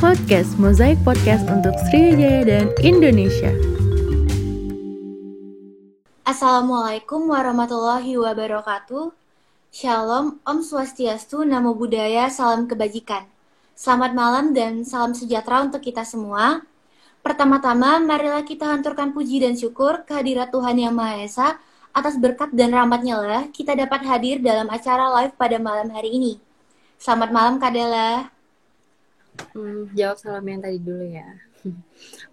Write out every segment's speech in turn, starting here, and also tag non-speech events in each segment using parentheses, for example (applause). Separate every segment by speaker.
Speaker 1: podcast Mozaik Podcast untuk Sriwijaya dan Indonesia.
Speaker 2: Assalamualaikum warahmatullahi wabarakatuh. Shalom, Om Swastiastu, Namo Buddhaya, Salam Kebajikan. Selamat malam dan salam sejahtera untuk kita semua. Pertama-tama, marilah kita hanturkan puji dan syukur kehadirat Tuhan Yang Maha Esa atas berkat dan rahmatnya lah kita dapat hadir dalam acara live pada malam hari ini. Selamat malam Kak Della.
Speaker 3: Hmm, jawab salam yang tadi dulu ya. (laughs)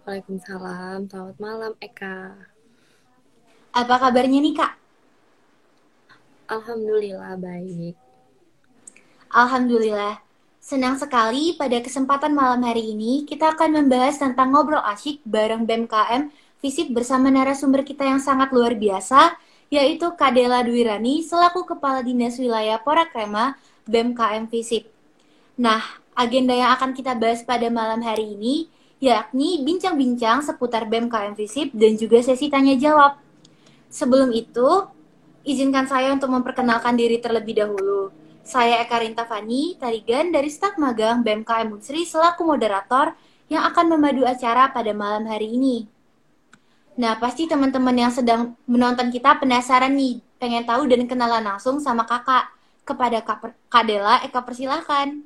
Speaker 3: Waalaikumsalam. Selamat malam Eka.
Speaker 2: Apa kabarnya nih Kak?
Speaker 3: Alhamdulillah baik.
Speaker 2: Alhamdulillah. Senang sekali pada kesempatan malam hari ini kita akan membahas tentang ngobrol asyik bareng BMKM Visip bersama narasumber kita yang sangat luar biasa yaitu Kadela Dwirani selaku Kepala Dinas Wilayah Porakrema BMKM Visip. Nah, agenda yang akan kita bahas pada malam hari ini yakni bincang-bincang seputar BMKM Visip dan juga sesi tanya jawab. Sebelum itu, izinkan saya untuk memperkenalkan diri terlebih dahulu. Saya Eka Rintafani, Tarigan dari staf magang BMKM Unsri selaku moderator yang akan memadu acara pada malam hari ini. Nah, pasti teman-teman yang sedang menonton kita penasaran nih, pengen tahu dan kenalan langsung sama kakak. Kepada Kak Dela, Eka persilahkan.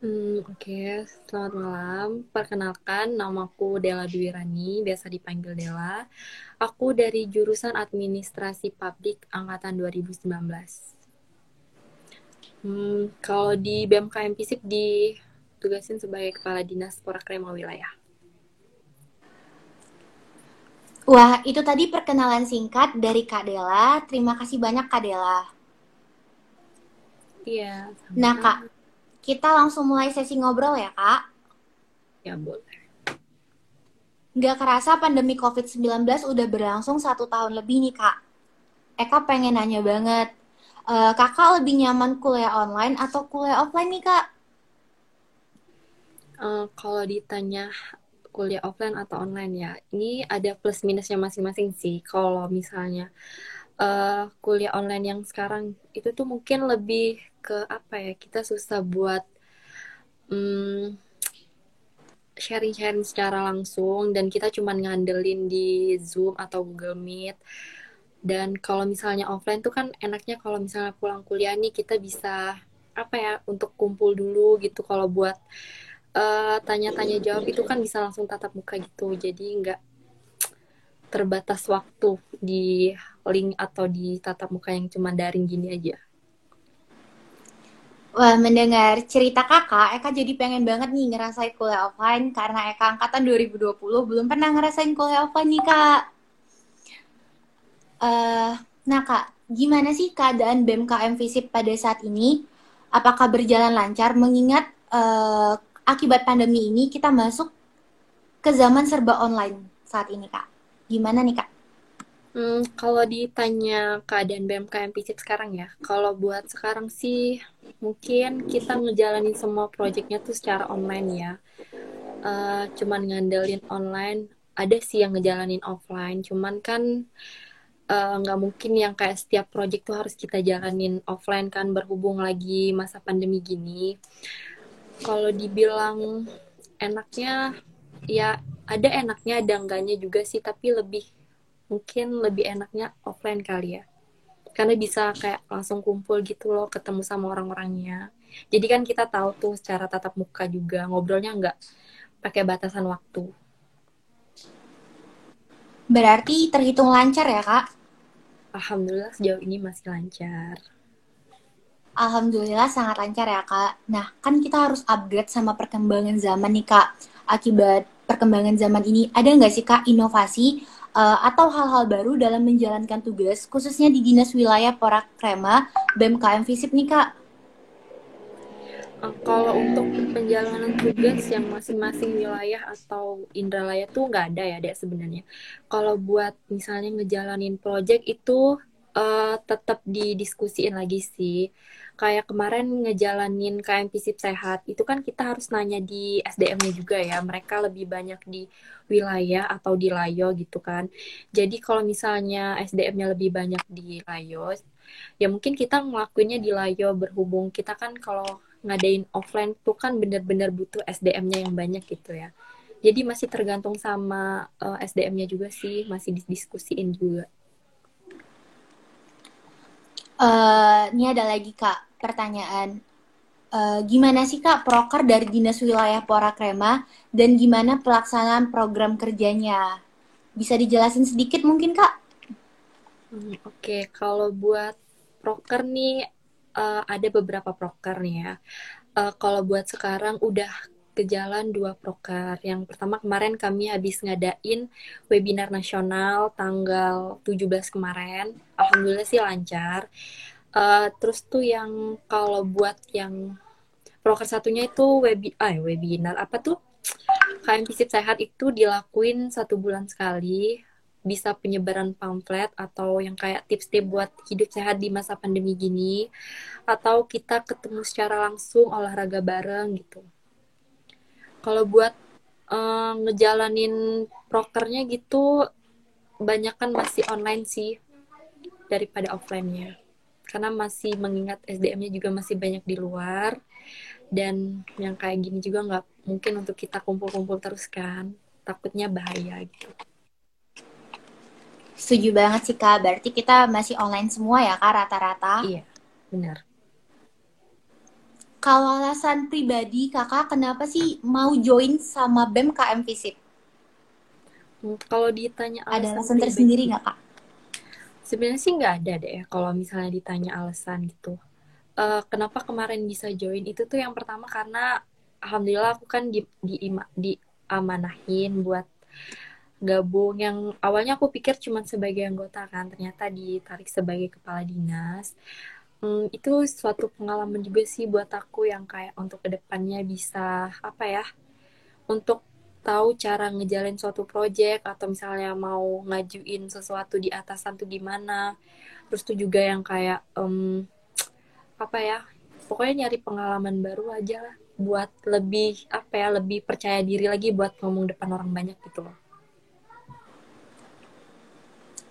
Speaker 3: Hmm, Oke, okay. selamat malam. Perkenalkan, namaku Dela Dwirani, biasa dipanggil Dela. Aku dari jurusan Administrasi Publik Angkatan 2019. Hmm, kalau di BMKM FISIP ditugasin sebagai Kepala Dinas Porakrema Wilayah.
Speaker 2: Wah, itu tadi perkenalan singkat dari Kak Dela. Terima kasih banyak Kak Dela.
Speaker 3: Iya.
Speaker 2: Nah, Kak, kita langsung mulai sesi ngobrol ya, Kak?
Speaker 3: Ya, boleh.
Speaker 2: Nggak kerasa pandemi COVID-19 udah berlangsung satu tahun lebih nih, Kak. Eka pengen nanya banget, uh, kakak lebih nyaman kuliah online atau kuliah offline nih, Kak?
Speaker 3: Uh, kalau ditanya kuliah offline atau online ya, ini ada plus minusnya masing-masing sih. Kalau misalnya uh, kuliah online yang sekarang itu tuh mungkin lebih ke apa ya kita susah buat um, sharing-sharing secara langsung dan kita cuma ngandelin di Zoom atau Google Meet. Dan kalau misalnya offline tuh kan enaknya kalau misalnya pulang kuliah nih kita bisa apa ya untuk kumpul dulu gitu. Kalau buat uh, tanya-tanya jawab itu kan bisa langsung tatap muka gitu. Jadi nggak terbatas waktu di link atau di tatap muka yang cuma daring gini aja
Speaker 2: Wah, mendengar cerita kakak, Eka jadi pengen banget nih ngerasain kuliah offline karena Eka angkatan 2020 belum pernah ngerasain kuliah offline nih kak. Uh, nah kak, gimana sih keadaan BMKM Visip pada saat ini? Apakah berjalan lancar mengingat uh, akibat pandemi ini kita masuk ke zaman serba online saat ini kak? Gimana nih kak?
Speaker 3: Hmm, kalau ditanya keadaan BMKM Visip sekarang ya, kalau buat sekarang sih mungkin kita ngejalanin semua proyeknya tuh secara online ya. Uh, cuman ngandelin online, ada sih yang ngejalanin offline, cuman kan eh, nggak uh, mungkin yang kayak setiap proyek tuh harus kita jalanin offline kan berhubung lagi masa pandemi gini. Kalau dibilang enaknya ya ada enaknya ada enggaknya juga sih tapi lebih mungkin lebih enaknya offline kali ya. Karena bisa kayak langsung kumpul gitu loh ketemu sama orang-orangnya. Jadi kan kita tahu tuh secara tatap muka juga ngobrolnya nggak pakai batasan waktu.
Speaker 2: Berarti terhitung lancar ya kak?
Speaker 3: Alhamdulillah sejauh ini masih lancar.
Speaker 2: Alhamdulillah sangat lancar ya kak. Nah kan kita harus upgrade sama perkembangan zaman nih kak. Akibat perkembangan zaman ini ada nggak sih kak inovasi uh, atau hal-hal baru dalam menjalankan tugas, khususnya di Dinas Wilayah Porakrema BMKM Visip nih Kak?
Speaker 3: Uh, kalau untuk penjalanan tugas yang masing-masing wilayah atau indralaya tuh nggak ada ya dek sebenarnya. Kalau buat misalnya ngejalanin project itu uh, tetap didiskusiin lagi sih kayak kemarin ngejalanin KMP Sip Sehat, itu kan kita harus nanya di SDM-nya juga ya. Mereka lebih banyak di wilayah atau di Layo gitu kan. Jadi kalau misalnya SDM-nya lebih banyak di Layo, ya mungkin kita ngelakuinnya di Layo berhubung kita kan kalau ngadain offline tuh kan bener-bener butuh SDM-nya yang banyak gitu ya. Jadi masih tergantung sama uh, eh, SDM-nya juga sih, masih didiskusiin juga.
Speaker 2: Uh, ini ada lagi kak pertanyaan. Uh, gimana sih kak proker dari dinas wilayah Pora Krema dan gimana pelaksanaan program kerjanya? Bisa dijelasin sedikit mungkin kak?
Speaker 3: Hmm, Oke, okay. kalau buat proker nih uh, ada beberapa proker nih ya. Uh, kalau buat sekarang udah ke jalan dua proker. Yang pertama kemarin kami habis ngadain webinar nasional tanggal 17 kemarin. Alhamdulillah sih lancar. Uh, terus tuh yang kalau buat yang proker satunya itu webi ah, webinar apa tuh? KM Visit Sehat itu dilakuin satu bulan sekali bisa penyebaran pamflet atau yang kayak tips-tips buat hidup sehat di masa pandemi gini atau kita ketemu secara langsung olahraga bareng gitu. Kalau buat uh, ngejalanin prokernya gitu banyak kan masih online sih daripada offline-nya. Karena masih mengingat SDM-nya juga masih banyak di luar dan yang kayak gini juga nggak mungkin untuk kita kumpul-kumpul terus kan. Takutnya bahaya gitu.
Speaker 2: Setuju banget sih Kak, berarti kita masih online semua ya Kak rata-rata?
Speaker 3: Iya, benar.
Speaker 2: Kalau alasan pribadi Kakak kenapa sih mau join sama BEM KM Visip?
Speaker 3: Hmm, kalau ditanya
Speaker 2: alasan Ada alasan pribadi, tersendiri nggak Kak?
Speaker 3: Sebenarnya sih nggak ada deh kalau misalnya ditanya alasan gitu. Uh, kenapa kemarin bisa join itu tuh yang pertama karena alhamdulillah aku kan di di, di amanahin buat gabung yang awalnya aku pikir cuma sebagai anggota kan ternyata ditarik sebagai kepala dinas hmm, itu suatu pengalaman juga sih buat aku yang kayak untuk ke depannya bisa apa ya untuk tahu cara ngejalin suatu project atau misalnya mau ngajuin sesuatu di atasan tuh gimana terus tuh juga yang kayak um, apa ya pokoknya nyari pengalaman baru aja lah buat lebih apa ya lebih percaya diri lagi buat ngomong depan orang banyak gitu loh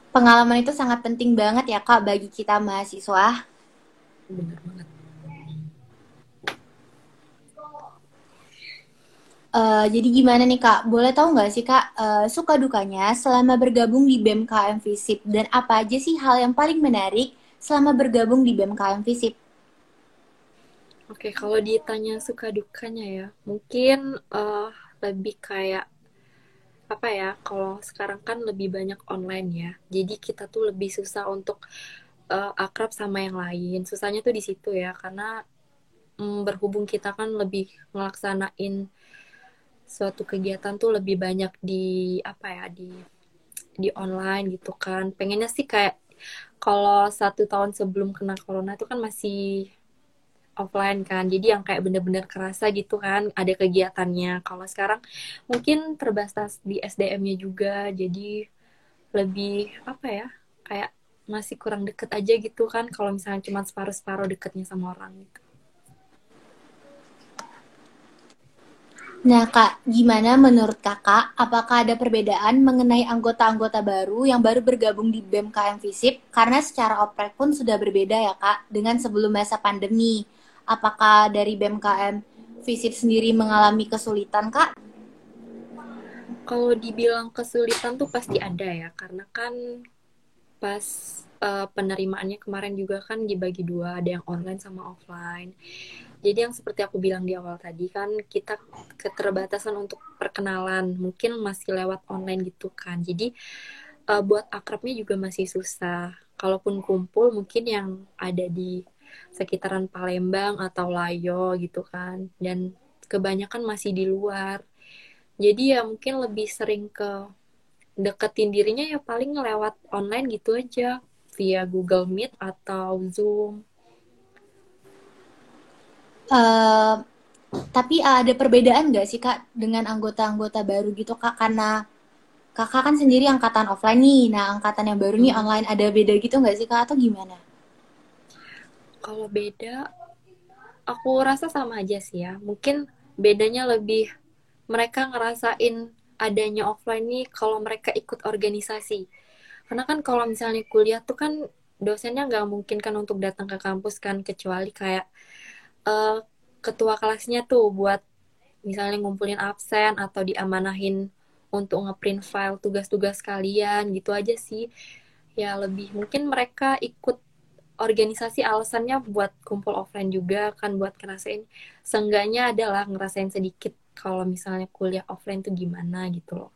Speaker 2: pengalaman itu sangat penting banget ya kak bagi kita mahasiswa.
Speaker 3: Benar banget.
Speaker 2: Uh, jadi gimana nih kak? Boleh tahu nggak sih kak uh, suka dukanya selama bergabung di BMKM Visip dan apa aja sih hal yang paling menarik selama bergabung di BMKM Visip?
Speaker 3: Oke, kalau ditanya suka dukanya ya, mungkin uh, lebih kayak apa ya kalau sekarang kan lebih banyak online ya jadi kita tuh lebih susah untuk uh, akrab sama yang lain. Susahnya tuh di situ ya karena mm, berhubung kita kan lebih melaksanain suatu kegiatan tuh lebih banyak di apa ya di di online gitu kan. Pengennya sih kayak kalau satu tahun sebelum kena corona itu kan masih offline kan. Jadi yang kayak bener-bener kerasa gitu kan ada kegiatannya. Kalau sekarang mungkin terbatas di SDM-nya juga. Jadi lebih apa ya kayak masih kurang deket aja gitu kan kalau misalnya cuma separuh-separuh deketnya sama orang gitu.
Speaker 2: Nah kak, gimana menurut kakak? Apakah ada perbedaan mengenai anggota-anggota baru yang baru bergabung di BMKM Visip? Karena secara oprek pun sudah berbeda ya kak dengan sebelum masa pandemi apakah dari BMKM Visit sendiri mengalami kesulitan, Kak?
Speaker 3: Kalau dibilang kesulitan tuh pasti ada ya, karena kan pas uh, penerimaannya kemarin juga kan dibagi dua, ada yang online sama offline. Jadi yang seperti aku bilang di awal tadi kan kita keterbatasan untuk perkenalan, mungkin masih lewat online gitu kan. Jadi uh, buat akrabnya juga masih susah. Kalaupun kumpul mungkin yang ada di sekitaran Palembang atau Layo gitu kan dan kebanyakan masih di luar jadi ya mungkin lebih sering ke deketin dirinya ya paling lewat online gitu aja via Google Meet atau Zoom.
Speaker 2: Uh, tapi ada perbedaan nggak sih kak dengan anggota-anggota baru gitu kak? Karena kakak kan sendiri angkatan offline nih. Nah angkatan yang baru nih hmm. online ada beda gitu nggak sih kak? Atau gimana?
Speaker 3: Kalau beda, aku rasa sama aja sih ya. Mungkin bedanya lebih mereka ngerasain adanya offline nih kalau mereka ikut organisasi. Karena kan kalau misalnya kuliah tuh kan dosennya nggak mungkin kan untuk datang ke kampus kan kecuali kayak uh, ketua kelasnya tuh buat misalnya ngumpulin absen atau diamanahin untuk ngeprint file tugas-tugas kalian gitu aja sih ya lebih mungkin mereka ikut organisasi alasannya buat kumpul offline juga kan buat ngerasain seenggaknya adalah ngerasain sedikit kalau misalnya kuliah offline tuh gimana gitu loh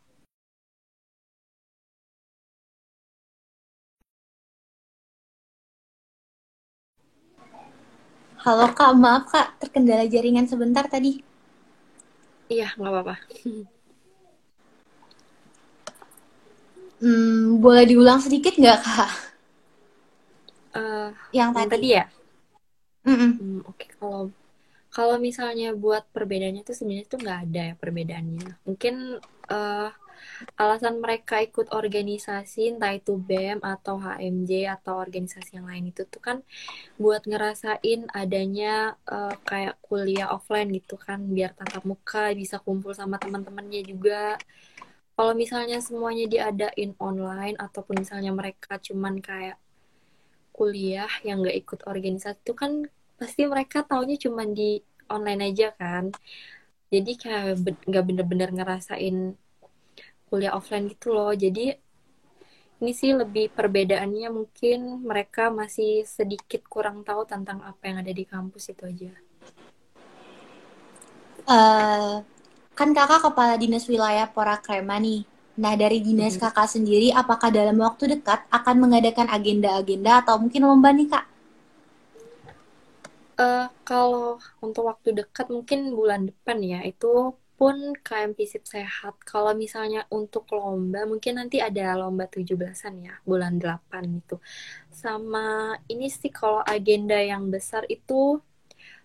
Speaker 2: Halo Kak, maaf Kak, terkendala jaringan sebentar tadi.
Speaker 3: Iya, nggak apa-apa.
Speaker 2: Hmm, boleh diulang sedikit nggak Kak?
Speaker 3: Uh,
Speaker 2: yang tadi.
Speaker 3: tadi ya? Mm -mm. Hmm, Oke, okay. kalau kalau misalnya buat perbedaannya tuh sebenarnya tuh nggak ada ya perbedaannya. Mungkin uh, alasan mereka ikut organisasi entah itu BEM atau HMJ atau organisasi yang lain itu tuh kan buat ngerasain adanya uh, kayak kuliah offline gitu kan biar tatap muka bisa kumpul sama teman-temannya juga kalau misalnya semuanya diadain online ataupun misalnya mereka cuman kayak kuliah yang nggak ikut organisasi itu kan pasti mereka taunya cuman di online aja kan. Jadi kayak nggak bener-bener ngerasain kuliah offline gitu loh. Jadi ini sih lebih perbedaannya mungkin mereka masih sedikit kurang tahu tentang apa yang ada di kampus itu aja.
Speaker 2: Uh, kan kakak kepala dinas wilayah Porakrema nih. Nah dari dinas hmm. kakak sendiri apakah dalam waktu dekat akan mengadakan agenda-agenda atau mungkin lomba nih kak
Speaker 3: Uh, kalau untuk waktu dekat mungkin bulan depan ya itu pun KM Fisip Sehat. Kalau misalnya untuk lomba, mungkin nanti ada lomba 17-an ya, bulan 8 itu. Sama ini sih kalau agenda yang besar itu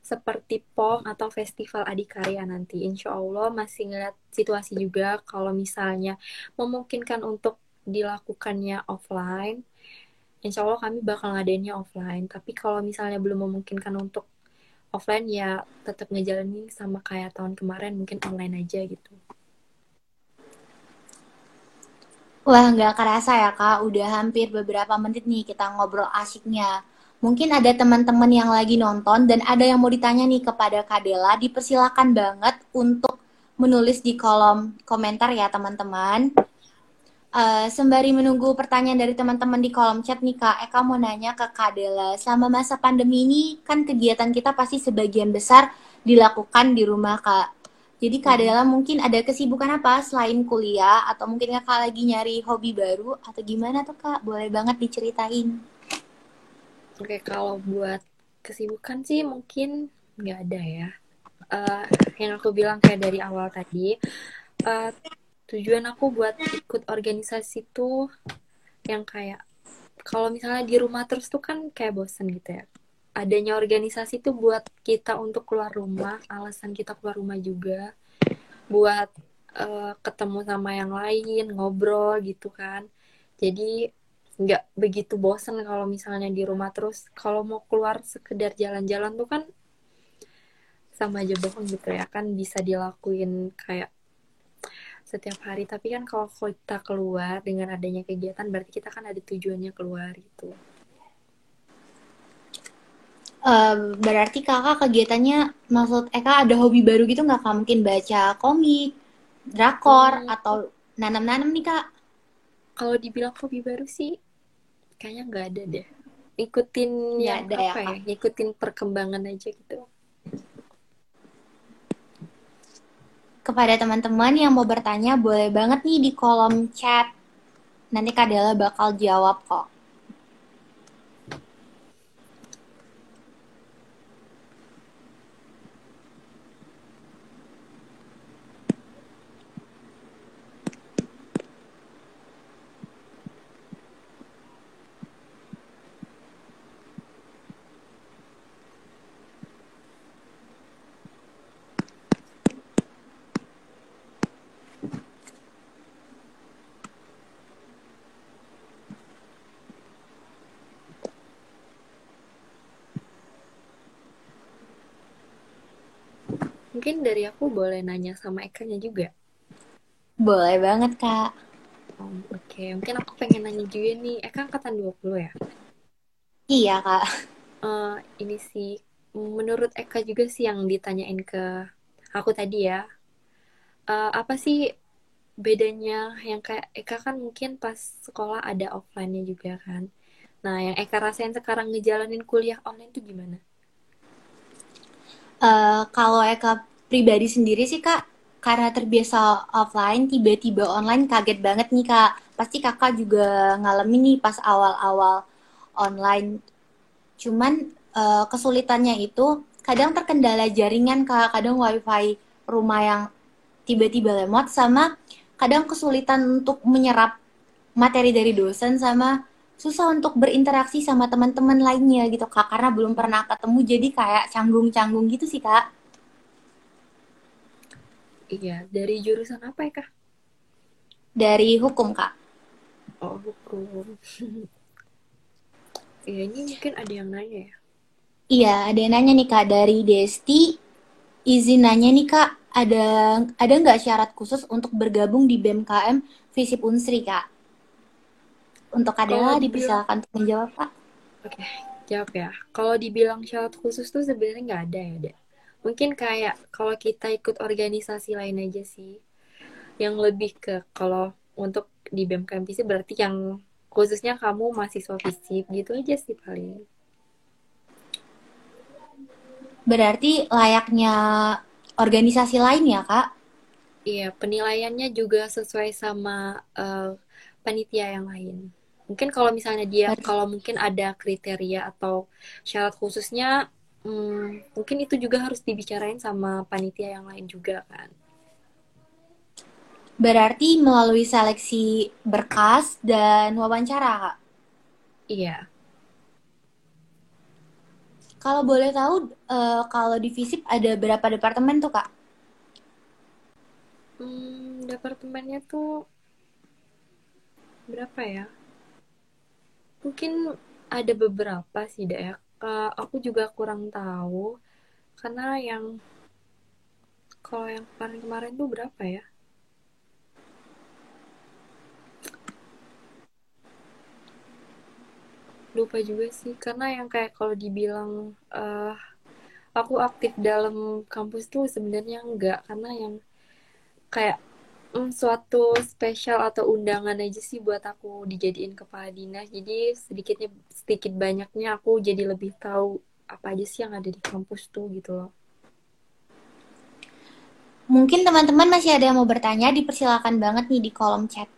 Speaker 3: seperti POM atau Festival Adikarya nanti. Insya Allah masih ngeliat situasi juga kalau misalnya memungkinkan untuk dilakukannya offline. Insya Allah kami bakal ngadainnya offline. Tapi kalau misalnya belum memungkinkan untuk offline ya tetap ngejalanin sama kayak tahun kemarin mungkin online aja gitu.
Speaker 2: Wah, nggak kerasa ya kak, udah hampir beberapa menit nih kita ngobrol asiknya. Mungkin ada teman-teman yang lagi nonton dan ada yang mau ditanya nih kepada Kadela, dipersilakan banget untuk menulis di kolom komentar ya teman-teman. Uh, sembari menunggu pertanyaan dari teman-teman di kolom chat nih Kak, Eka mau nanya ke Kak Dela, selama masa pandemi ini kan kegiatan kita pasti sebagian besar dilakukan di rumah Kak. Jadi Kak hmm. Dela mungkin ada kesibukan apa selain kuliah atau mungkin Kakak lagi nyari hobi baru atau gimana tuh Kak? Boleh banget diceritain.
Speaker 3: Oke, kalau buat kesibukan sih mungkin nggak ada ya. Uh, yang aku bilang kayak dari awal tadi, uh, tujuan aku buat ikut organisasi tuh yang kayak kalau misalnya di rumah terus tuh kan kayak bosen gitu ya. Adanya organisasi tuh buat kita untuk keluar rumah alasan kita keluar rumah juga. Buat uh, ketemu sama yang lain ngobrol gitu kan. Jadi nggak begitu bosen kalau misalnya di rumah terus. Kalau mau keluar sekedar jalan-jalan tuh kan sama aja bohong gitu ya. Kan bisa dilakuin kayak setiap hari tapi kan kalau kita keluar dengan adanya kegiatan berarti kita kan ada tujuannya keluar gitu
Speaker 2: Uh, berarti kakak kegiatannya maksud Eka ada hobi baru gitu nggak kak mungkin baca komik, drakor hmm. atau nanam-nanam nih kak?
Speaker 3: Kalau dibilang hobi baru sih kayaknya nggak ada deh. Ikutin ya, ada apa ya, ya? Ikutin perkembangan aja gitu.
Speaker 2: Kepada teman-teman yang mau bertanya boleh banget nih di kolom chat. Nanti Kadela bakal jawab kok.
Speaker 3: Mungkin dari aku boleh nanya sama Eka-nya juga.
Speaker 2: Boleh banget, Kak.
Speaker 3: Oh, Oke, okay. mungkin aku pengen nanya juga nih. Eka angkatan 20 ya?
Speaker 2: Iya, Kak.
Speaker 3: Uh, ini sih, menurut Eka juga sih yang ditanyain ke aku tadi ya. Uh, apa sih bedanya yang kayak Eka kan mungkin pas sekolah ada offline-nya juga kan. Nah, yang Eka rasain sekarang ngejalanin kuliah online tuh gimana?
Speaker 2: Uh, kalau Eka pribadi sendiri sih kak, karena terbiasa offline, tiba-tiba online kaget banget nih kak. Pasti kakak juga ngalamin nih pas awal-awal online. Cuman uh, kesulitannya itu kadang terkendala jaringan kak, kadang wifi rumah yang tiba-tiba lemot sama kadang kesulitan untuk menyerap materi dari dosen sama susah untuk berinteraksi sama teman-teman lainnya gitu kak karena belum pernah ketemu jadi kayak canggung-canggung gitu sih kak
Speaker 3: iya dari jurusan apa ya kak?
Speaker 2: Dari hukum kak.
Speaker 3: Oh hukum. (laughs) Iya ini mungkin ada yang nanya ya.
Speaker 2: Iya ada yang nanya nih kak. Dari Desti izin nanya nih kak. Ada ada nggak syarat khusus untuk bergabung di BMKM Visip Unsri kak? Untuk Adela dipersilakan untuk menjawab, Pak.
Speaker 3: Oke, okay, jawab ya. Kalau dibilang syarat khusus tuh sebenarnya nggak ada ya, Dek. Mungkin kayak kalau kita ikut organisasi lain aja sih. Yang lebih ke kalau untuk di BMKMPC berarti yang khususnya kamu mahasiswa fisip gitu aja sih paling.
Speaker 2: Berarti layaknya organisasi lain ya, Kak?
Speaker 3: Iya, penilaiannya juga sesuai sama uh, panitia yang lain. Mungkin kalau misalnya dia kalau mungkin ada kriteria atau syarat khususnya hmm, mungkin itu juga harus dibicarain sama panitia yang lain juga kan.
Speaker 2: Berarti melalui seleksi berkas dan wawancara, Kak?
Speaker 3: Iya.
Speaker 2: Kalau boleh tahu, uh, kalau di FISIP ada berapa departemen tuh, Kak?
Speaker 3: Hmm, departemennya tuh berapa ya? Mungkin ada beberapa sih, Dek. Uh, aku juga kurang tahu karena yang kalau yang kemarin-kemarin tuh berapa ya? Lupa juga sih karena yang kayak kalau dibilang uh, aku aktif dalam kampus tuh sebenarnya enggak karena yang kayak mm, suatu spesial atau undangan aja sih buat aku dijadiin kepala dinas. Jadi sedikitnya sedikit banyaknya aku jadi lebih tahu apa aja sih yang ada di kampus tuh gitu loh.
Speaker 2: Mungkin teman-teman masih ada yang mau bertanya, dipersilakan banget nih di kolom chat.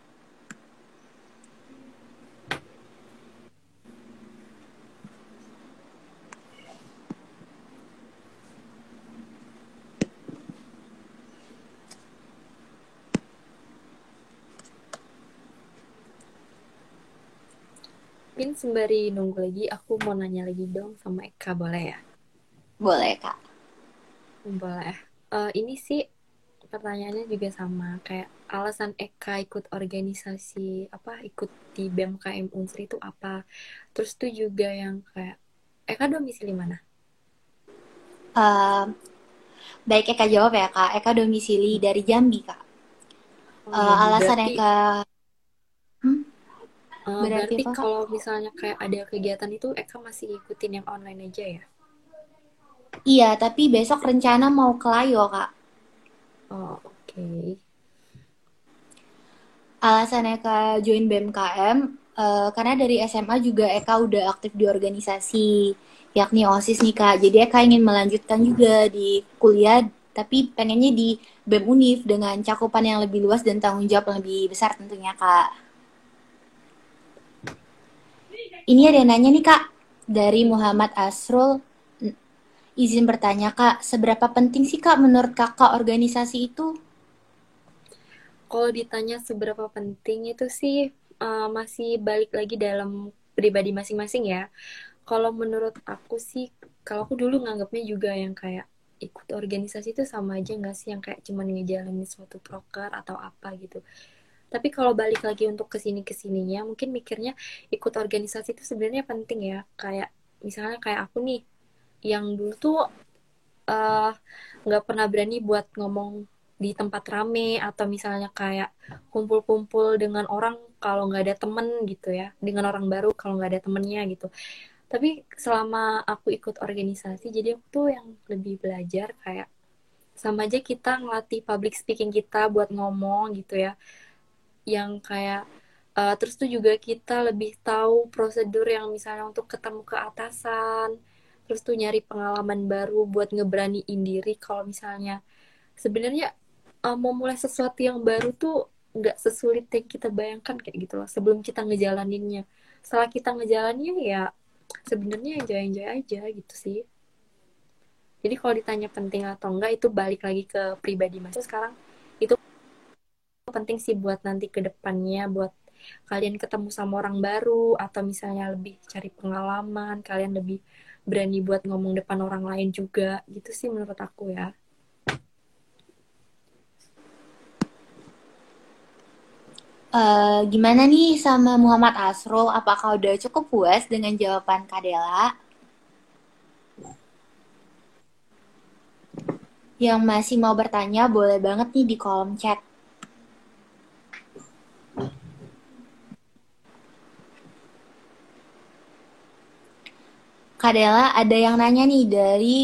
Speaker 3: Mungkin sembari nunggu lagi aku mau nanya lagi dong sama Eka boleh ya?
Speaker 2: Boleh kak.
Speaker 3: Boleh. Uh, ini sih pertanyaannya juga sama kayak alasan Eka ikut organisasi apa ikut di BMKM Unsri itu apa? Terus tuh juga yang kayak Eka domisili mana?
Speaker 2: Uh, baik Eka jawab ya kak. Eka domisili dari Jambi kak. Uh, uh, alasan berarti... Eka?
Speaker 3: Uh, berarti, berarti kalau misalnya kayak ada kegiatan itu Eka masih ikutin yang online aja ya?
Speaker 2: Iya, tapi besok rencana mau ke Layo, Kak.
Speaker 3: Oh, oke. Okay.
Speaker 2: Alasan Eka join BMKM, uh, karena dari SMA juga Eka udah aktif di organisasi, yakni OSIS nih, Kak. Jadi Eka ingin melanjutkan juga di kuliah, tapi pengennya di BEM Unif dengan cakupan yang lebih luas dan tanggung jawab yang lebih besar tentunya, Kak. Ini ada nanya nih kak dari Muhammad Asrul. Izin bertanya kak, seberapa penting sih kak menurut kakak organisasi itu?
Speaker 3: Kalau ditanya seberapa penting itu sih uh, masih balik lagi dalam pribadi masing-masing ya. Kalau menurut aku sih, kalau aku dulu nganggapnya juga yang kayak ikut organisasi itu sama aja nggak sih yang kayak cuman ngejalanin suatu proker atau apa gitu tapi kalau balik lagi untuk ke sini ke sininya mungkin mikirnya ikut organisasi itu sebenarnya penting ya. Kayak misalnya kayak aku nih yang dulu tuh eh, nggak uh, pernah berani buat ngomong di tempat rame atau misalnya kayak kumpul-kumpul dengan orang kalau nggak ada temen gitu ya dengan orang baru kalau nggak ada temennya gitu. Tapi selama aku ikut organisasi jadi aku tuh yang lebih belajar kayak sama aja kita ngelatih public speaking kita buat ngomong gitu ya yang kayak uh, terus tuh juga kita lebih tahu prosedur yang misalnya untuk ketemu ke atasan terus tuh nyari pengalaman baru buat ngeberaniin diri kalau misalnya sebenarnya uh, mau mulai sesuatu yang baru tuh nggak sesulit yang kita bayangkan kayak gitu loh sebelum kita ngejalaninnya. Setelah kita ngejalaninnya ya sebenarnya enjoy-enjoy aja gitu sih. Jadi kalau ditanya penting atau enggak itu balik lagi ke pribadi mas. Sekarang itu penting sih buat nanti ke depannya buat kalian ketemu sama orang baru atau misalnya lebih cari pengalaman kalian lebih berani buat ngomong depan orang lain juga gitu sih menurut aku ya
Speaker 2: Uh, gimana nih sama Muhammad Asrul? Apakah udah cukup puas dengan jawaban Kadela? Yang masih mau bertanya boleh banget nih di kolom chat. Kadela, ada yang nanya nih dari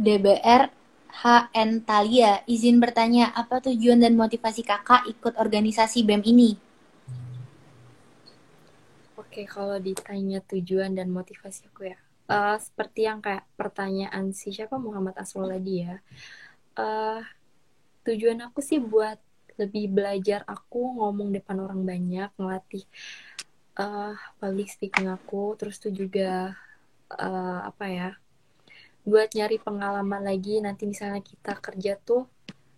Speaker 2: DBR HN Talia. Izin bertanya, apa tujuan dan motivasi kakak ikut organisasi BEM ini?
Speaker 3: Oke, kalau ditanya tujuan dan motivasi aku ya, uh, seperti yang kayak pertanyaan si siapa Muhammad Asrul tadi ya, uh, tujuan aku sih buat lebih belajar aku ngomong depan orang banyak, ngelatih uh, public speaking aku, terus tuh juga uh, apa ya, buat nyari pengalaman lagi nanti misalnya kita kerja tuh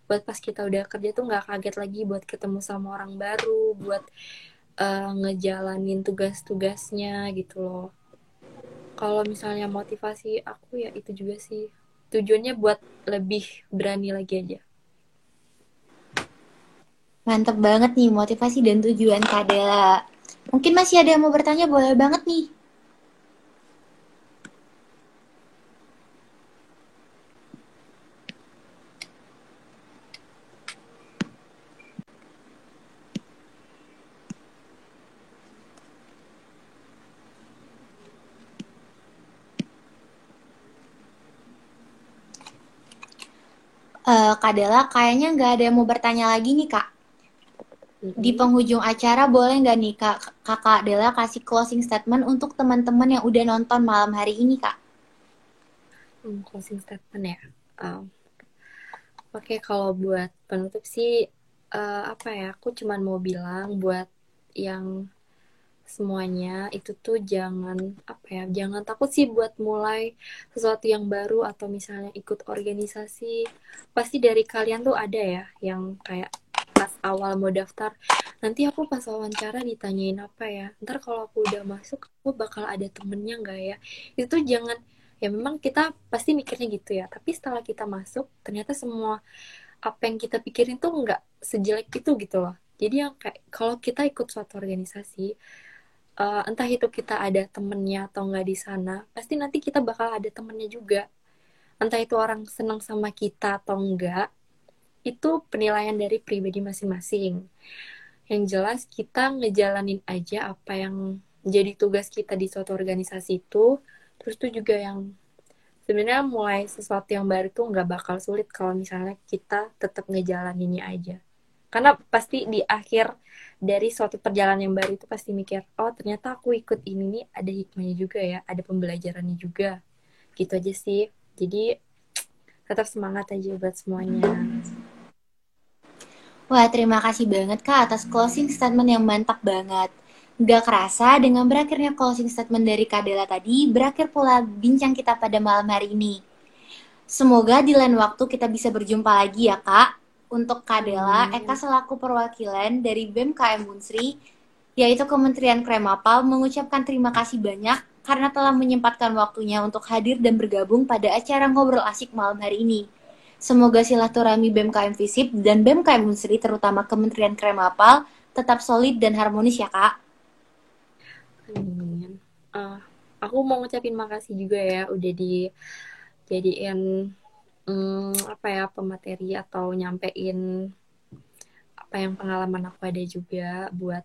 Speaker 3: buat pas kita udah kerja tuh nggak kaget lagi buat ketemu sama orang baru buat uh, ngejalanin tugas-tugasnya gitu loh. Kalau misalnya motivasi aku ya itu juga sih. Tujuannya buat lebih berani lagi aja.
Speaker 2: Mantep banget nih motivasi dan tujuan Kadela mungkin masih ada yang mau bertanya boleh banget nih uh, Kak Dela, kayaknya nggak ada yang mau bertanya lagi nih Kak. Di penghujung acara boleh nggak nih Kak, Kakak Dela kasih closing statement untuk teman-teman yang udah nonton malam hari ini Kak?
Speaker 3: Hmm, closing statement ya. Um, Oke, okay, kalau buat penutup sih uh, apa ya? Aku cuma mau bilang buat yang semuanya itu tuh jangan apa ya jangan takut sih buat mulai sesuatu yang baru atau misalnya ikut organisasi. Pasti dari kalian tuh ada ya yang kayak pas awal mau daftar. Nanti aku pas wawancara ditanyain apa ya ntar kalau aku udah masuk aku bakal ada temennya nggak ya? Itu tuh jangan ya memang kita pasti mikirnya gitu ya. Tapi setelah kita masuk ternyata semua apa yang kita pikirin tuh nggak sejelek itu gitu loh. Jadi yang kayak kalau kita ikut suatu organisasi uh, entah itu kita ada temennya atau nggak di sana pasti nanti kita bakal ada temennya juga. Entah itu orang senang sama kita atau enggak itu penilaian dari pribadi masing-masing. Yang jelas kita ngejalanin aja apa yang jadi tugas kita di suatu organisasi itu terus itu juga yang sebenarnya mulai sesuatu yang baru tuh nggak bakal sulit kalau misalnya kita tetap ngejalaninnya aja karena pasti di akhir dari suatu perjalanan yang baru itu pasti mikir oh ternyata aku ikut ini nih ada hikmahnya juga ya ada pembelajarannya juga. Gitu aja sih. Jadi tetap semangat aja buat semuanya.
Speaker 2: Wah terima kasih banget kak atas closing statement yang mantap banget. Gak kerasa dengan berakhirnya closing statement dari Kadela tadi, berakhir pula bincang kita pada malam hari ini. Semoga di lain waktu kita bisa berjumpa lagi ya kak untuk Kadela, hmm. Eka selaku perwakilan dari BEM KM Unsri, yaitu Kementerian Kremapal, mengucapkan terima kasih banyak karena telah menyempatkan waktunya untuk hadir dan bergabung pada acara ngobrol asik malam hari ini. Semoga silaturahmi BEM KM Visip dan BEM KM Unsri, terutama Kementerian Kremapal, tetap solid dan harmonis ya, Kak.
Speaker 3: Amin. Uh, aku mau ngucapin makasih juga ya udah dijadiin hmm, apa ya pemateri atau nyampein apa yang pengalaman aku ada juga buat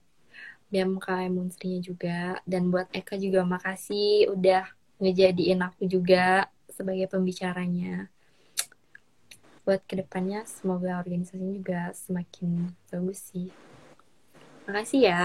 Speaker 3: BMKM Munstrinya juga dan buat Eka juga makasih udah ngejadiin aku juga sebagai pembicaranya. Buat ke depannya semoga organisasinya juga semakin bagus sih. Makasih ya.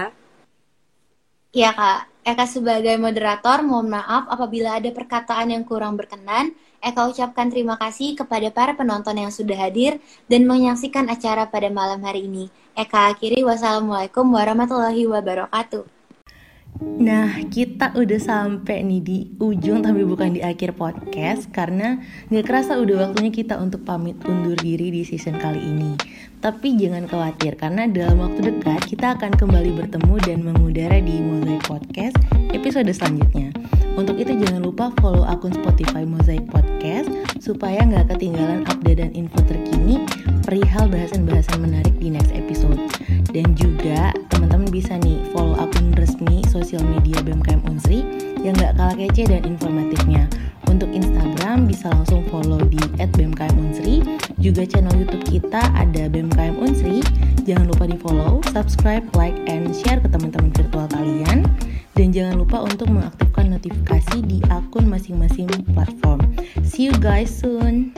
Speaker 2: Ya Kak, Eka sebagai moderator mohon maaf apabila ada perkataan yang kurang berkenan. Eka ucapkan terima kasih kepada para penonton yang sudah hadir dan menyaksikan acara pada malam hari ini. Eka akhiri wassalamualaikum warahmatullahi wabarakatuh.
Speaker 1: Nah, kita udah sampai nih di ujung tapi bukan di akhir podcast karena nggak kerasa udah waktunya kita untuk pamit undur diri di season kali ini. Tapi jangan khawatir karena dalam waktu dekat kita akan kembali bertemu dan mengudara di Mozaik Podcast episode selanjutnya. Untuk itu jangan lupa follow akun Spotify Mozaik Podcast supaya nggak ketinggalan update dan info terkini perihal bahasan-bahasan menarik di next episode. Dan juga teman-teman bisa nih follow akun resmi sosial media BMKM Unsri yang nggak kalah kece dan informatifnya. Untuk Instagram bisa langsung follow di @bmkmunsri. Juga channel YouTube kita ada BMKM Unsri. Jangan lupa di follow, subscribe, like, and share ke teman-teman virtual kalian. Dan jangan lupa untuk mengaktifkan notifikasi di akun masing-masing platform. See you guys soon.